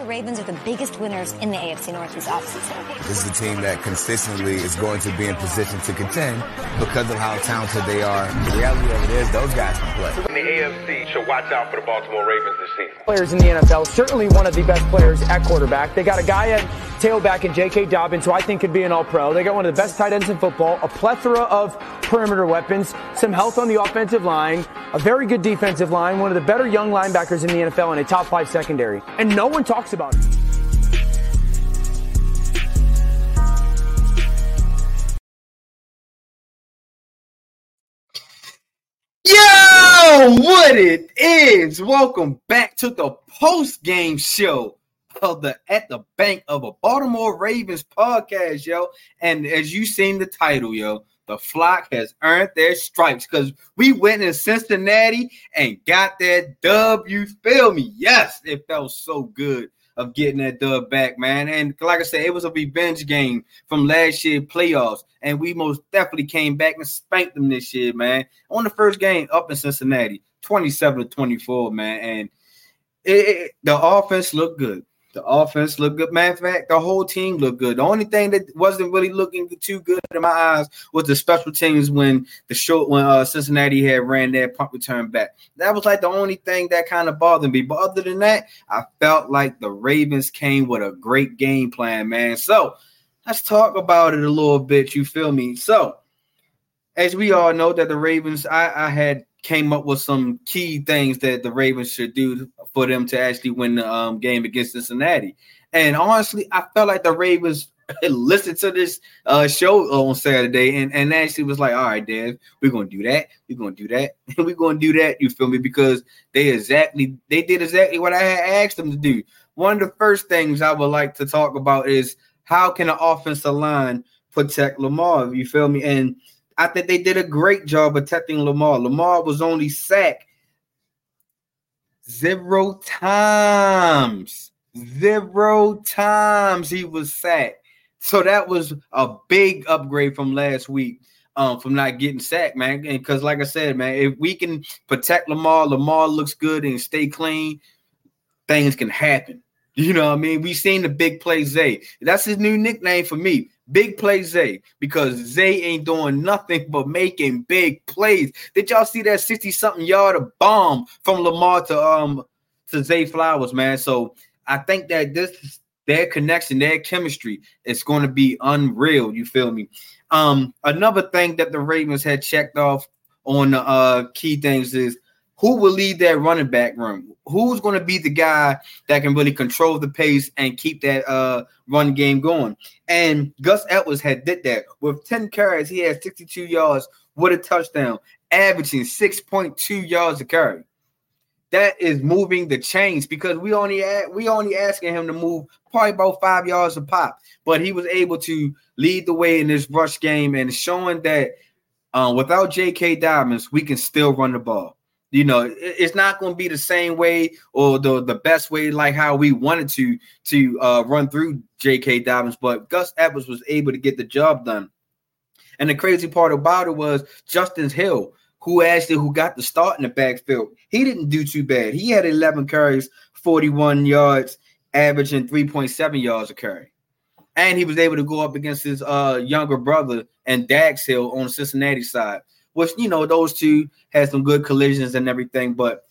The Ravens are the biggest winners in the AFC Northeast offseason. This is a team that consistently is going to be in position to contend because of how talented they are. The reality of it is those guys can play. In the AFC should watch out for the Baltimore Ravens this season. Players in the NFL, certainly one of the best players at quarterback. They got a guy at tailback in J.K. Dobbins, who I think could be an all-pro. They got one of the best tight ends in football, a plethora of perimeter weapons, some health on the offensive line, a very good defensive line, one of the better young linebackers in the NFL, and a top five secondary. And no one talks about it. Yo, what it is? Welcome back to the post game show of the At the Bank of a Baltimore Ravens podcast, yo. And as you seen the title, yo, the flock has earned their stripes because we went in Cincinnati and got that dub. You feel me? Yes, it felt so good of getting that dub back, man. And like I said, it was a revenge game from last year playoffs, and we most definitely came back and spanked them this year, man. On the first game up in Cincinnati, 27 to 24, man. And it, it, the offense looked good. The offense looked good. Matter of fact, the whole team looked good. The only thing that wasn't really looking too good in my eyes was the special teams when the short when uh, Cincinnati had ran that punt return back. That was like the only thing that kind of bothered me. But other than that, I felt like the Ravens came with a great game plan, man. So let's talk about it a little bit. You feel me? So as we all know that the Ravens, I, I had came up with some key things that the Ravens should do for them to actually win the um, game against Cincinnati. And honestly, I felt like the Ravens listened to this uh, show on Saturday and, and actually was like, all right, Dad, we're gonna do that, we're gonna do that, and we're gonna do that. You feel me? Because they exactly they did exactly what I had asked them to do. One of the first things I would like to talk about is how can an offensive line protect Lamar? You feel me? And I think they did a great job protecting Lamar. Lamar was only sacked zero times. Zero times he was sacked. So that was a big upgrade from last week. Um, from not getting sacked, man. And because, like I said, man, if we can protect Lamar, Lamar looks good and stay clean, things can happen. You know what I mean? We've seen the big play Zay. That's his new nickname for me. Big play Zay because Zay ain't doing nothing but making big plays. Did y'all see that 60 something yard of bomb from Lamar to um to Zay Flowers, man? So I think that this their connection, their chemistry is going to be unreal. You feel me? Um, another thing that the Ravens had checked off on the uh, key things is who will lead that running back room? Who's going to be the guy that can really control the pace and keep that uh, run game going? And Gus Edwards had did that with 10 carries. He had 62 yards with a touchdown, averaging 6.2 yards a carry. That is moving the chains because we only we only asking him to move probably about five yards a pop, but he was able to lead the way in this rush game and showing that uh, without J.K. Dobbins, we can still run the ball. You know, it's not going to be the same way or the, the best way like how we wanted to to uh, run through J.K. Dobbins, but Gus Edwards was able to get the job done. And the crazy part about it was Justice Hill, who actually who got the start in the backfield. He didn't do too bad. He had 11 carries, 41 yards, averaging 3.7 yards a carry. And he was able to go up against his uh, younger brother and Dax Hill on the Cincinnati side which you know those two had some good collisions and everything, but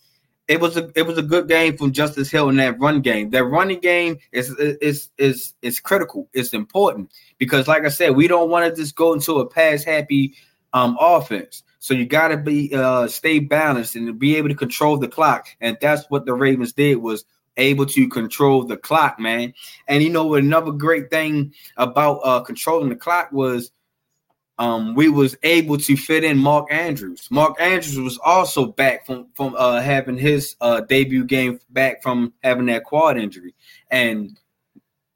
it was a it was a good game from Justice Hill in that run game. That running game is is is is critical. It's important because, like I said, we don't want to just go into a pass happy um, offense. So you got to be uh, stay balanced and be able to control the clock, and that's what the Ravens did was able to control the clock, man. And you know another great thing about uh, controlling the clock was um, we was able to fit in Mark Andrews. Mark Andrews was also back from from uh, having his uh, debut game back from having that quad injury, and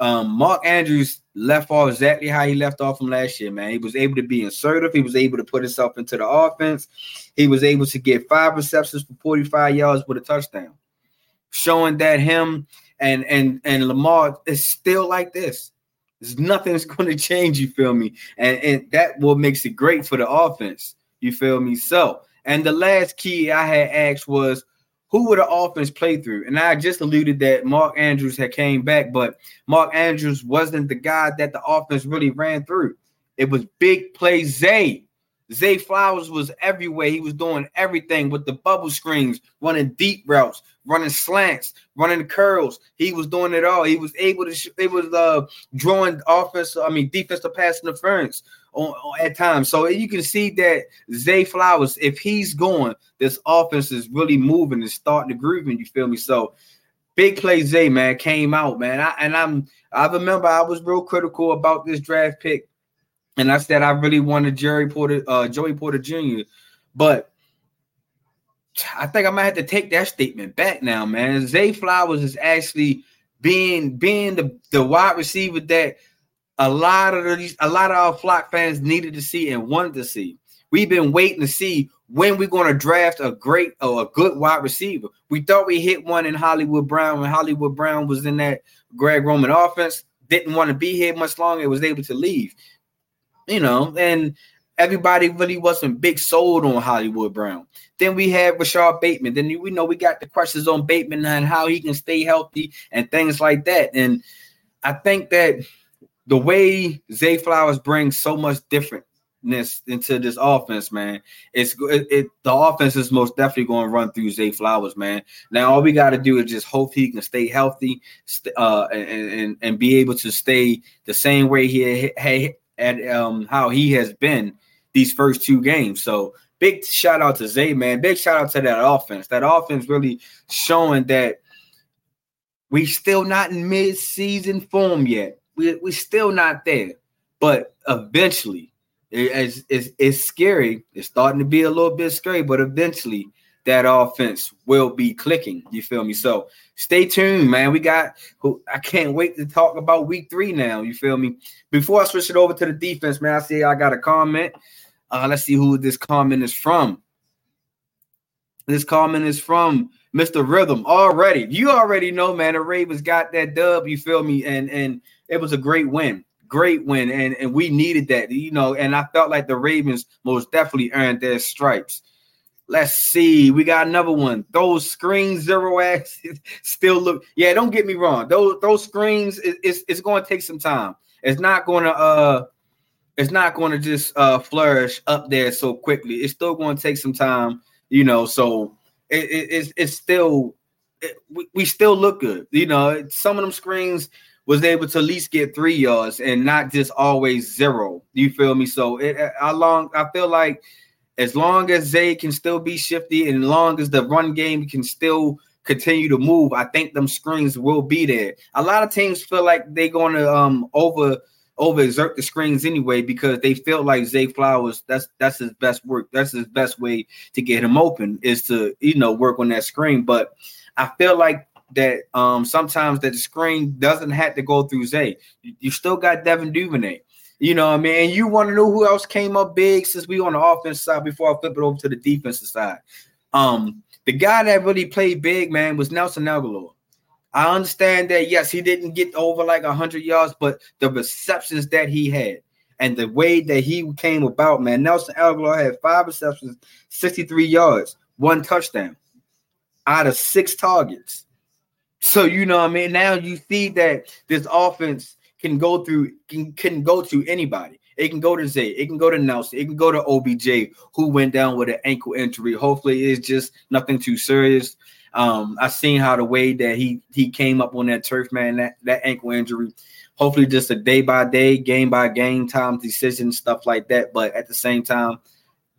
um, Mark Andrews left off exactly how he left off from last year. Man, he was able to be assertive. He was able to put himself into the offense. He was able to get five receptions for forty five yards with a touchdown, showing that him and and and Lamar is still like this. There's nothing that's going to change. You feel me? And and that what makes it great for the offense. You feel me? So, and the last key I had asked was, who would the offense play through? And I just alluded that Mark Andrews had came back, but Mark Andrews wasn't the guy that the offense really ran through. It was big play Zay. Zay Flowers was everywhere. He was doing everything with the bubble screens, running deep routes, running slants, running curls. He was doing it all. He was able to. It was uh drawing offense. I mean, defensive pass interference on, on, at times. So you can see that Zay Flowers, if he's going, this offense is really moving and starting to groove. And you feel me? So big play Zay man came out man. I, and I'm I remember I was real critical about this draft pick, and I said I really wanted Jerry Porter, uh, Joey Porter Jr. But I think I might have to take that statement back now, man. Zay Flowers is actually being being the, the wide receiver that a lot of these a lot of our flock fans needed to see and wanted to see. We've been waiting to see when we're going to draft a great or a good wide receiver. We thought we hit one in Hollywood Brown when Hollywood Brown was in that Greg Roman offense. Didn't want to be here much longer. Was able to leave, you know, and everybody really wasn't big sold on Hollywood Brown. Then we had Rashod Bateman. Then we know we got the questions on Bateman and how he can stay healthy and things like that. And I think that the way Zay Flowers brings so much differentness into this offense, man, it's it, it the offense is most definitely going to run through Zay Flowers, man. Now all we got to do is just hope he can stay healthy, uh, and, and and be able to stay the same way he had at um how he has been these first two games. So big shout out to Zay, man. Big shout out to that offense. That offense really showing that we still not in mid-season form yet we we still not there, but eventually, it's, it's it's scary. It's starting to be a little bit scary, but eventually that offense will be clicking. You feel me? So stay tuned, man. We got who I can't wait to talk about week three now. You feel me? Before I switch it over to the defense, man, I see I got a comment. Uh, let's see who this comment is from. This comment is from Mr. Rhythm already. You already know, man. The Ravens got that dub. You feel me? And and it was a great win. Great win. And, and we needed that, you know. And I felt like the Ravens most definitely earned their stripes. Let's see. We got another one. Those screens, zero X, still look. Yeah, don't get me wrong. Those those screens, it, it's it's going to take some time. It's not going to uh, it's not going to just uh flourish up there so quickly. It's still going to take some time, you know. So it, it, it's it's still it, we, we still look good, you know. Some of them screens was able to at least get three yards and not just always zero. You feel me? So it, I long I feel like as long as Zay can still be shifty and as long as the run game can still continue to move, I think them screens will be there. A lot of teams feel like they're going to um over overexert the screens anyway because they feel like Zay Flowers that's that's his best work. That's his best way to get him open is to you know work on that screen. But I feel like that um sometimes that the screen doesn't have to go through Zay. You, still got Devin Duvernay. You know what I mean? You want to know who else came up big since we on the offense side before I flip it over to the defensive side. Um, the guy that really played big, man, was Nelson Agholor. I understand that yes, he didn't get over like hundred yards, but the receptions that he had and the way that he came about, man, Nelson Agholor had five receptions, 63 yards, one touchdown out of six targets. So you know what I mean. Now you see that this offense can go through can, can go to anybody. It can go to Zay, it can go to Nelson, it can go to OBJ, who went down with an ankle injury. Hopefully, it's just nothing too serious. Um, I seen how the way that he he came up on that turf, man, that, that ankle injury. Hopefully, just a day by day, game by game time decision, stuff like that. But at the same time,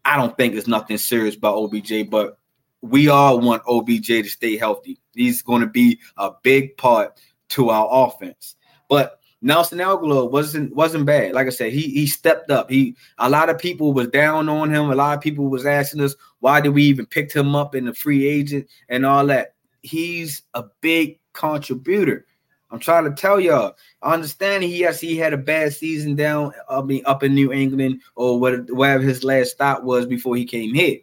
I don't think it's nothing serious about OBJ. But we all want OBJ to stay healthy. He's going to be a big part to our offense. But Nelson Agholor wasn't wasn't bad. Like I said, he he stepped up. He a lot of people was down on him. A lot of people was asking us why did we even pick him up in the free agent and all that. He's a big contributor. I'm trying to tell y'all. I understand he yes he had a bad season down. I mean up in New England or whatever his last stop was before he came here.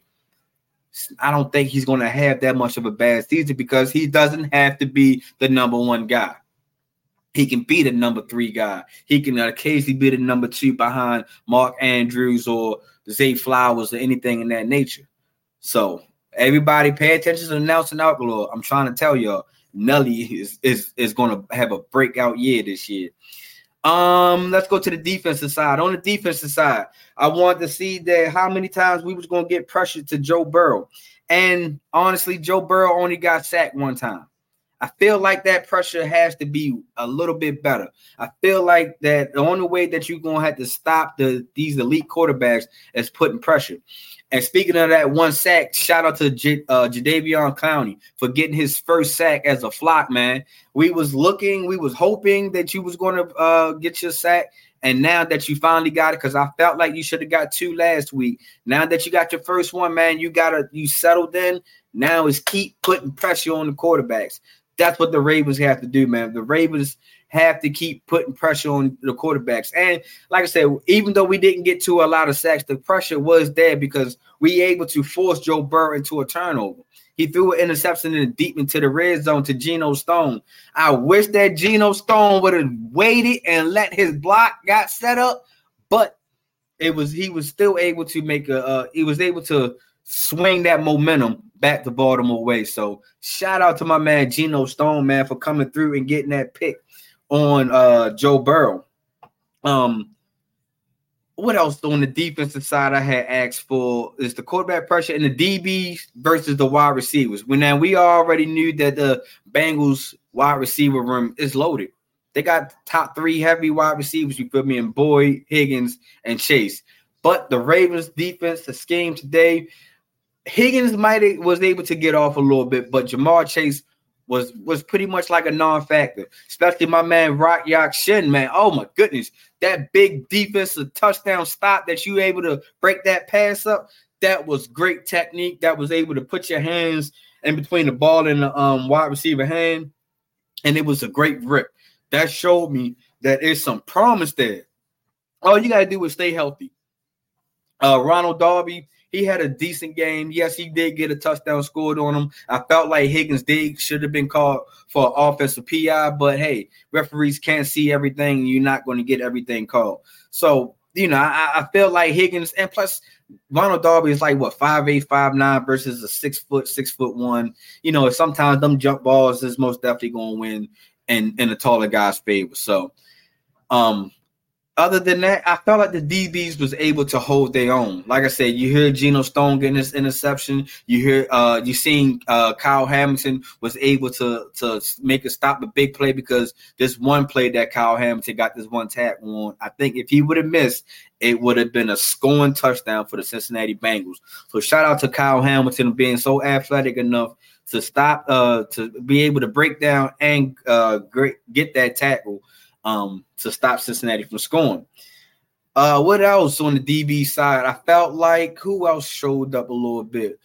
I don't think he's going to have that much of a bad season because he doesn't have to be the number one guy. He can be the number three guy. He can occasionally be the number two behind Mark Andrews or Zay Flowers or anything in that nature. So Everybody pay attention to Nelson Agholor. I'm trying to tell y'all, Nelly is is is to have a breakout year this year. Um, let's go to the defensive side. On the defensive side, I want to see that how many times we was to get pressure to Joe Burrow. And honestly, Joe Burrow only got sacked one time. I feel like that pressure has to be a little bit better. I feel like that the only way that you're gonna have to stop the these elite quarterbacks is putting pressure. And speaking of that one sack, shout out to J, uh, Jadeveon Clowney for getting his first sack as a flock, man. We was looking, we was hoping that you was to uh, get your sack, and now that you finally got it, because I felt like you should have got two last week. Now that you got your first one, man, you gotta you settled in. Now is keep putting pressure on the quarterbacks. That's what the Ravens have to do, man. The Ravens have to keep putting pressure on the quarterbacks. And like I said, even though we didn't get to a lot of sacks, the pressure was there because we able to force Joe Burrow into a turnover. He threw an interception in deep into the red zone to Geno Stone. I wish that Geno Stone would have waited and let his block got set up, but it was he was still able to make a uh, he was able to swing that momentum back to Baltimore way. So shout out to my man Geno Stone, man, for coming through and getting that pick on uh Joe Burrow. Um what else on the defensive side I had asked for is the quarterback pressure and the DBs versus the wide receivers. When now we already knew that the Bengals wide receiver room is loaded. They got top three heavy wide receivers. You put me in Boyd, Higgins, and Chase. But the Ravens defense, the scheme today, Higgins might have, was able to get off a little bit, but Ja'Marr Chase was was pretty much like a non-factor. Especially my man Rock Ya-Sin, man. Oh my goodness, that big defensive touchdown stop that you able to break that pass up. That was great technique. That was able to put your hands in between the ball and the um, wide receiver hand, and it was a great rip. That showed me that there's some promise there. All you gotta do is stay healthy. Uh, Ronald Darby, he had a decent game. Yes, he did get a touchdown scored on him. I felt like Higgins did should have been called for offensive PI, but hey, referees can't see everything. You're not going to get everything called. So you know, I, I feel like Higgins, and plus Ronald Darby is like what five eight, five nine versus a six foot, six foot one. You know, sometimes them jump balls is most definitely going to win in in a taller guy's favor. So, um, other than that, I felt like the DBs was able to hold their own. Like I said, you hear Geno Stone getting this interception. You hear uh you seen uh Kyle Hamilton was able to to make a stop a big play because this one play that Kyle Hamilton got this one tap on. I think if he would have missed, it would have been a scoring touchdown for the Cincinnati Bengals. So shout out to Kyle Hamilton being so athletic enough to stop uh to be able to break down and uh great, get that tackle um, to stop Cincinnati from scoring. Uh, what else on the DB side? I felt like who else showed up a little bit.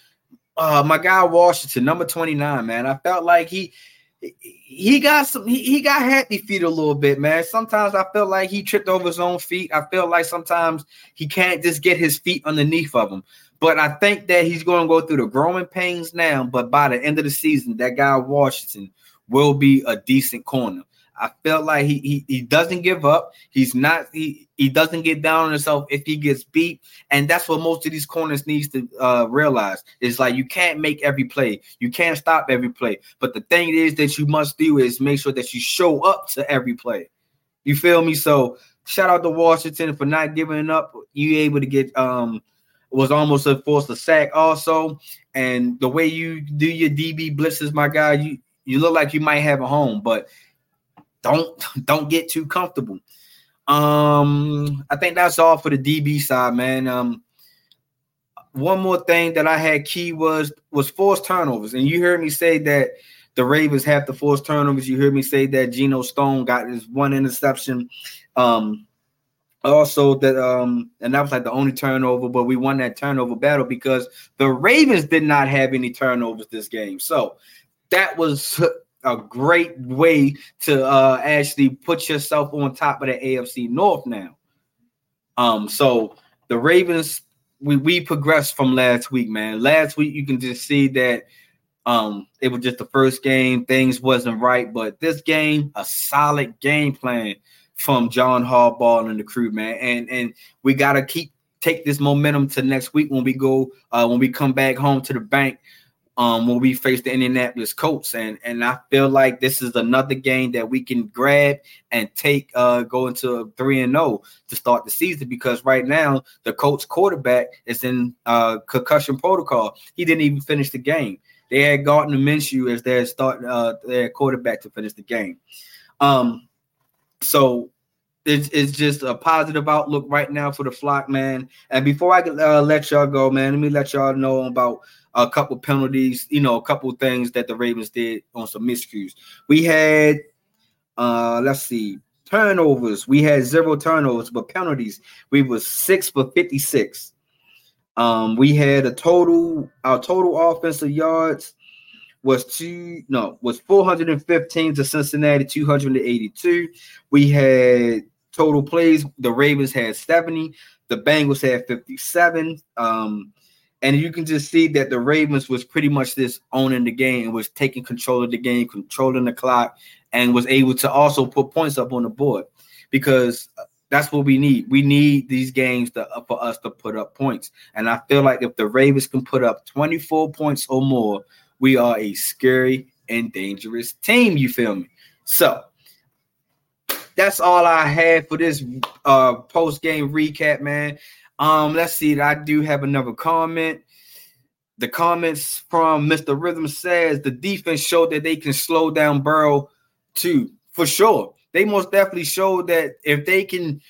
Uh, my guy Washington, number 29, man. I felt like he he got some he, he got happy feet a little bit, man. Sometimes I feel like he tripped over his own feet. I feel like sometimes he can't just get his feet underneath of him. But I think that he's going to go through the growing pains now. But by the end of the season, that guy Washington will be a decent corner. I felt like he, he he doesn't give up. He's not he he doesn't get down on himself if he gets beat, and that's what most of these corners needs to uh, realize. It's like you can't make every play, you can't stop every play, but the thing is that you must do is make sure that you show up to every play. You feel me? So shout out to Washington for not giving up. You able to get um was almost a forced a sack also, and the way you do your DB blitzes, my guy, you you look like you might have a home, but don't don't get too comfortable. Um, I think that's all for the DB side, man. Um, one more thing that I had key was was forced turnovers, and you heard me say that the Ravens have to force turnovers. You heard me say that Geno Stone got his one interception. Um, also that um, and that was like the only turnover, but we won that turnover battle because the Ravens did not have any turnovers this game. So that was a great way to uh, actually put yourself on top of the AFC North now. Um, so the Ravens, we we progressed from last week, man. Last week you can just see that um it was just the first game, things wasn't right, but this game, a solid game plan from John Harbaugh and the crew, man. And and we gotta keep take this momentum to next week when we go uh, when we come back home to the bank um, when we face the Indianapolis Colts. And and I feel like this is another game that we can grab and take uh, go into three and zero oh to start the season because right now the Colts quarterback is in uh, concussion protocol. He didn't even finish the game. They had Gardner Minshew as their start uh, their quarterback to finish the game. Um, so it's, it's just a positive outlook right now for the flock, man. And before I uh, let y'all go, man, let me let y'all know about a couple penalties, you know, a couple things that the Ravens did on some miscues. We had, uh, let's see, turnovers. We had zero turnovers, but penalties. We was six for 56. Um, we had a total, our total offensive yards was two, no, was 415 to Cincinnati, 282. We had total plays. The Ravens had 70, the Bengals had 57. Um, and you can just see that the Ravens was pretty much this owning the game, was taking control of the game, controlling the clock, and was able to also put points up on the board because that's what we need. We need these games to, uh, for us to put up points. And I feel like if the Ravens can put up 24 points or more, we are a scary and dangerous team. You feel me? So that's all I had for this uh post game recap, man. Um, let's see. I do have another comment. The comments from Mr. Rhythm says the defense showed that they can slow down Burrow too, for sure. They most definitely showed that if they can,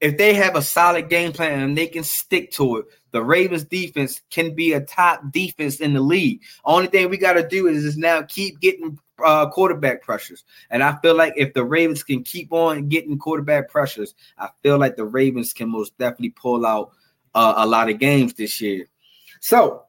if they have a solid game plan and they can stick to it, the Ravens defense can be a top defense in the league. Only thing we got to do is, is now keep getting uh, quarterback pressures. And I feel like if the Ravens can keep on getting quarterback pressures, I feel like the Ravens can most definitely pull out uh, a lot of games this year. So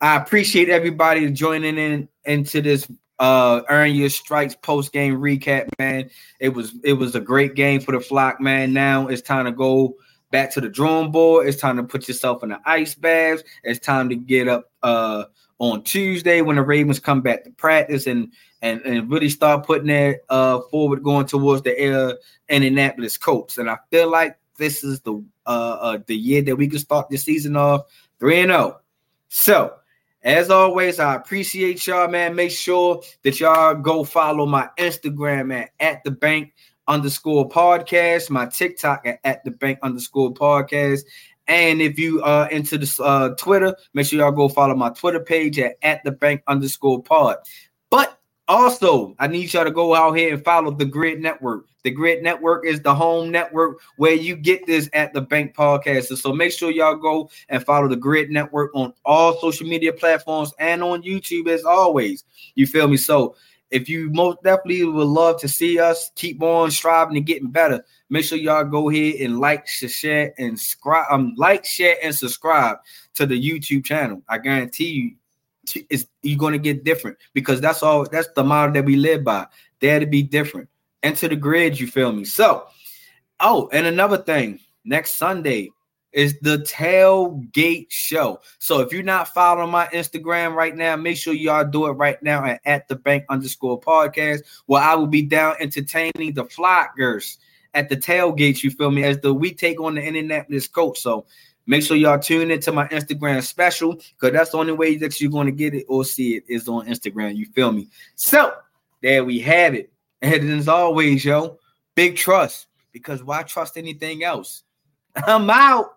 I appreciate everybody joining in into this uh earn your strikes post game recap, man. It was it was a great game for the flock, man. Now it's time to go back to the drawing board. It's time to put yourself in the ice baths. It's time to get up uh on Tuesday when the Ravens come back to practice and and, and really start putting that uh forward going towards the uh, Indianapolis Colts. And I feel like this is the uh, uh the year that we can start the season off 3 and 0. So as always, I appreciate y'all, man. Make sure that y'all go follow my Instagram at, at the bank underscore podcast, my TikTok at, at the bank underscore podcast. And if you are into the uh, Twitter, make sure y'all go follow my Twitter page at, at the bank underscore pod. But also, I need y'all to go out here and follow the Gryd Network. The Gryd Network is the home network where you get this at the Bank Podcast. So make sure y'all go and follow the Gryd Network on all social media platforms and on YouTube as always. You feel me? So if you most definitely would love to see us keep on striving and getting better, make sure y'all go ahead and like, share, and subscribe. Um, like, share, and subscribe to the YouTube channel. I guarantee you is you're to get different because that's all that's the model that we live by. There to be different. Enter the Gryd, you feel me? So, oh, and another thing, next Sunday is the tailgate show. So if you're not following my Instagram right now, make sure y'all do it right now at, the bank underscore podcast, where I will be down entertaining the flockers at the tailgate, you feel me, as the we take on the Indianapolis Colts. So Make sure y'all tune into my Instagram special because that's the only way that you're going to get it or see it is on Instagram. You feel me? So there we have it. And as always, yo, big trust because why trust anything else? I'm out.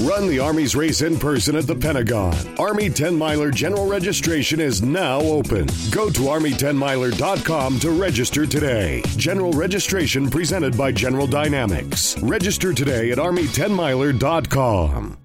Run the Army's race in person at the Pentagon. Army 10 Miler general registration is now open. Go to Army10miler.com to register today. General registration presented by General Dynamics. Register today at Army10miler.com.